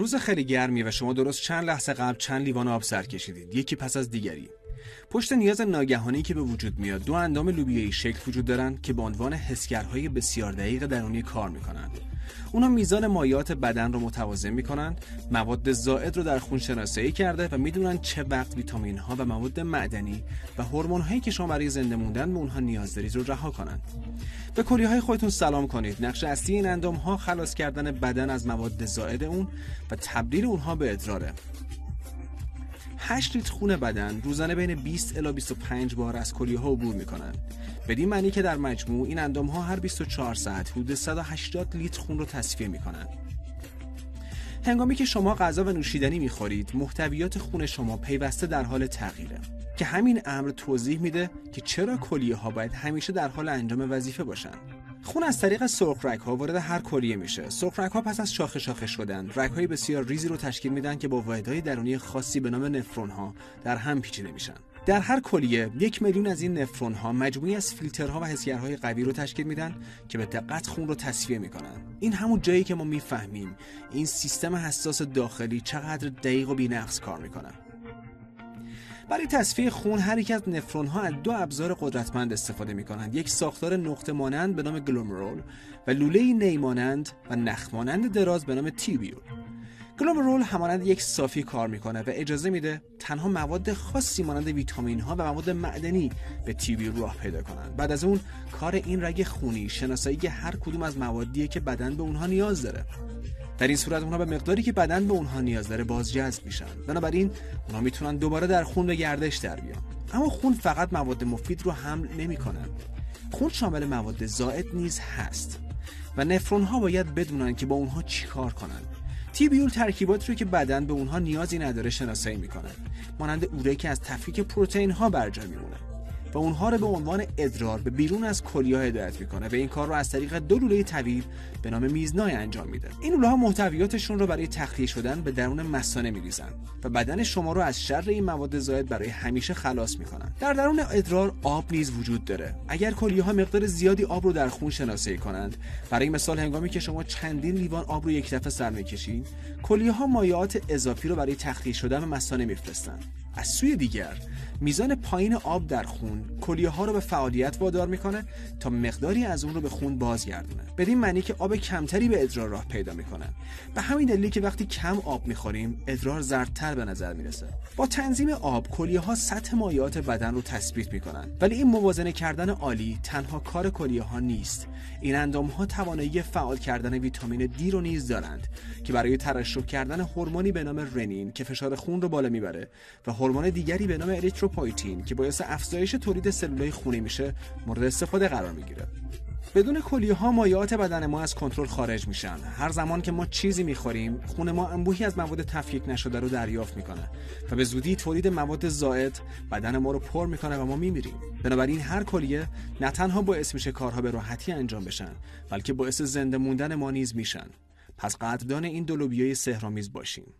روز خیلی گرمی و شما درست چند لحظه قبل چند لیوان آب سر کشیدید. یکی پس از دیگری. پشت نیاز ناگهانی که به وجود میاد دو اندام لوبیایی شکل وجود دارند که به عنوان حسگرهای بسیار دقیق درونی کار می‌کنند. اونا میزان مایات بدن رو متوازن می‌کنند مواد زائد رو در خون شناسایی کرده و می‌دونن چه وقت ویتامین ها و مواد معدنی و هورمون هایی که شما برای زنده موندن به اونها نیاز دارید رو رها کنند. به کلی های خودتون سلام کنید. نقش اصلی این اندام ها خلاص کردن بدن از مواد زائد اون و تبدیل اونها به ادراره. 8 لیتر خون بدن روزانه بین 20 الی 25 بار از کلیه ها عبور می‌کنن. بدین معنی که در مجموع این اندام ها هر 24 ساعت حدود 180 لیتر خون رو تصفیه می‌کنن. هنگامی که شما غذا و نوشیدنی می‌خورید محتویات خون شما پیوسته در حال تغییره. که همین امر توضیح میده که چرا کلیه ها باید همیشه در حال انجام وظیفه باشن. خون از طریق سرخ رگ ها وارد هر کلیه میشه. سرخ رگ ها پس از شاخه شاخه شدن. رگ های بسیار ریزی رو تشکیل میدن که با واحدهای درونی خاصی به نام نفرون ها در هم پیچیده میشن. در هر کلیه یک میلیون از این نفرون ها مجموعی از فیلترها و حسگرهای قوی رو تشکیل میدن که به دقت خون رو تصفیه می‌کنن. این همون جایی که ما می‌فهمیم این سیستم حساس داخلی چقدر دقیق و بینقص کار می‌کنن برای تصفیه خون هر یک از نفرون ها از دو ابزار قدرتمند استفاده می کنند یک ساختار نقطه مانند به نام گلومرول و لوله نیمانند و نخمانند دراز به نام تیبیول گلومرول همانند یک صافی کار می‌کنه و اجازه میده تنها مواد خاصی مانند ویتامین ها و مواد معدنی به تیبیول راه پیدا کنند. بعد از اون کار این رگ خونی شناسایی هر کدوم از موادیه که بدن به اونها نیاز داره. در این صورت اونها به مقداری که بدن به اونها نیاز داره باز جذب میشن. بنابراین اونها می‌تونن دوباره در خون به گردش در بیان. اما خون فقط مواد مفید رو حمل نمی‌کنن خون شامل مواد زائد نیز هست و نفرون ها باید بدونن که با اونها چیکار کنن. تیبیول ترکیبات رو که بدن به اونها نیازی نداره شناسایی می‌کنن مانند اوره که از تفکیک پروتئین ها بر جای میمونه. و اونها رو به عنوان ادرار به بیرون از کلیه هدایت می‌کنه و این کار رو از طریق دو لوله طویل به نام میزنای انجام میده. این لوله ها محتویاتشون رو برای تخلیه شدن به درون مثانه میریزن و بدن شما رو از شر این مواد زاید برای همیشه خلاص می‌کنن. در درون ادرار آب نیز وجود داره. اگر کلیه ها مقدار زیادی آب رو در خون شناسایی کنند برای مثال هنگامی که شما چندین لیوان آب رو یک دفعه سر می‌کشید کلیه ها مایعات اضافی رو برای تخلیه شدن به مثانه میفرستن. از سوی دیگر میزان پایین آب در خون کلیه ها رو به فعالیت وادار می‌کنه تا مقداری از اون رو به خون بازگردونه. بدین معنی که آب کمتری به ادرار راه پیدا می‌کنه. به همین دلیلی که وقتی کم آب می‌خوریم ادرار زردتر به نظر می‌رسه. با تنظیم آب کلیه ها سطح مایعات بدن رو تثبیت می‌کنن. ولی این موازنه کردن عالی تنها کار کلیه ها نیست. این اندام ها توانایی فعال کردن ویتامین دی رو نیز دارند که برای ترشح کردن هورمونی به نام رنین که فشار خون رو بالا می‌بره و هورمون دیگری به نام اریتروپویتین که باعث افزایش تولید سلولای خونی میشه مورد استفاده قرار می‌گیره. بدون کلیه ها مایعات بدن ما از کنترل خارج میشن. هر زمان که ما چیزی می‌خوریم خون ما انبوهی از مواد تفکیک نشده رو دریافت می‌کنه و به زودی تولید مواد زائد بدن ما رو پر می‌کنه و ما میمیریم. بنابراین هر کلیه نه تنها باعث میشه کارها به راحتی انجام بشن بلکه باعث زنده موندن ما نیز میشن. پس قدردان این دو سهرامیز باشیم.